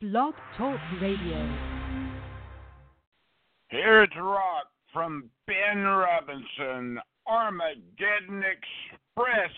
Blog Talk Radio. Here's rock from Ben Robinson, Armageddon Express.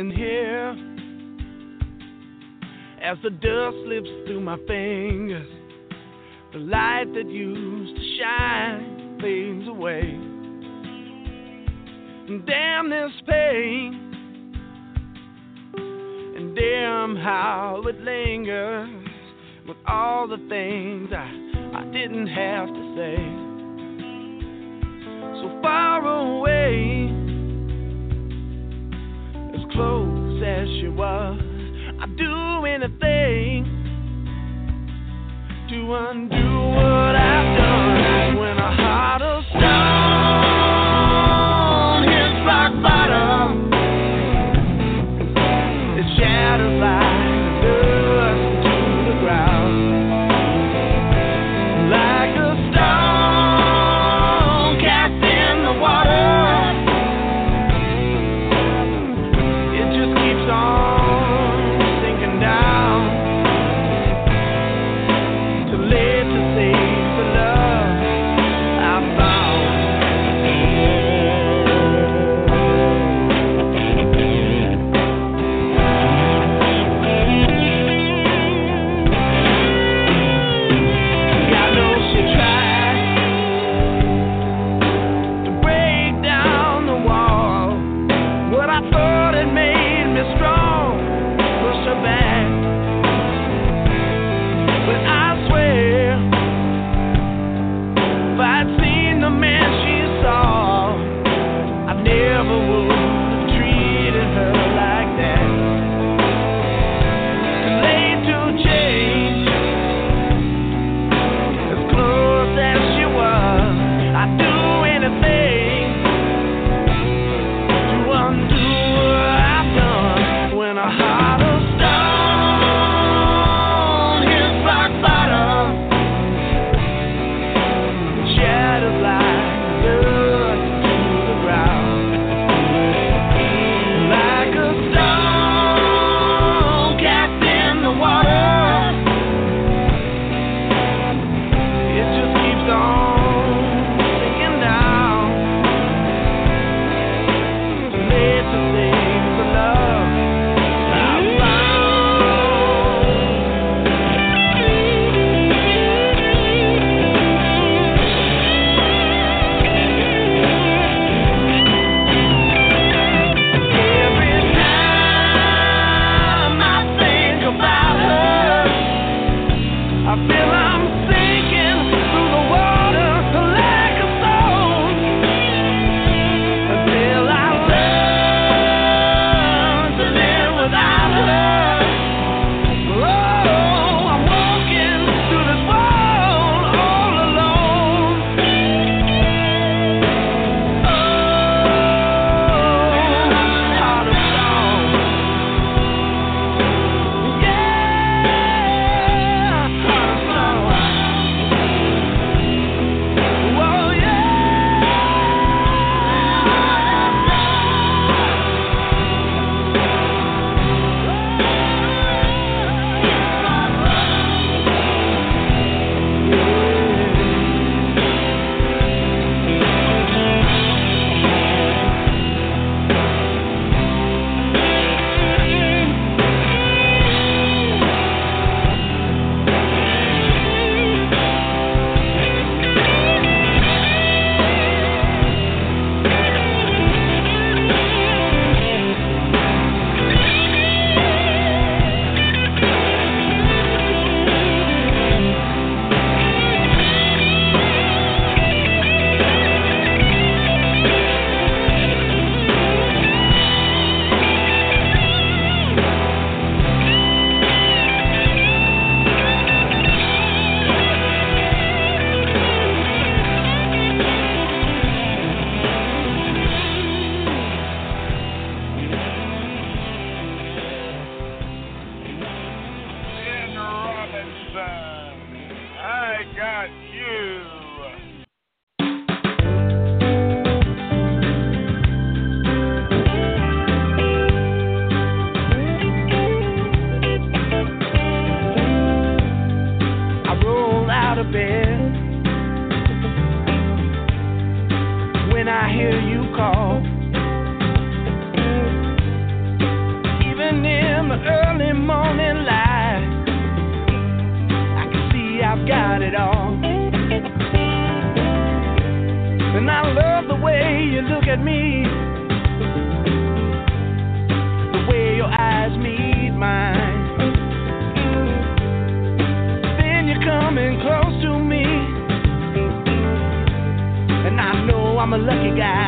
in here as the dust slips through my fingers. The light that used to shine fades away. And damn this pain, and damn how it lingers with all the things I, I didn't have to say. So far away close as she was, I'd do anything to undo what I've done when I. I'm a lucky guy.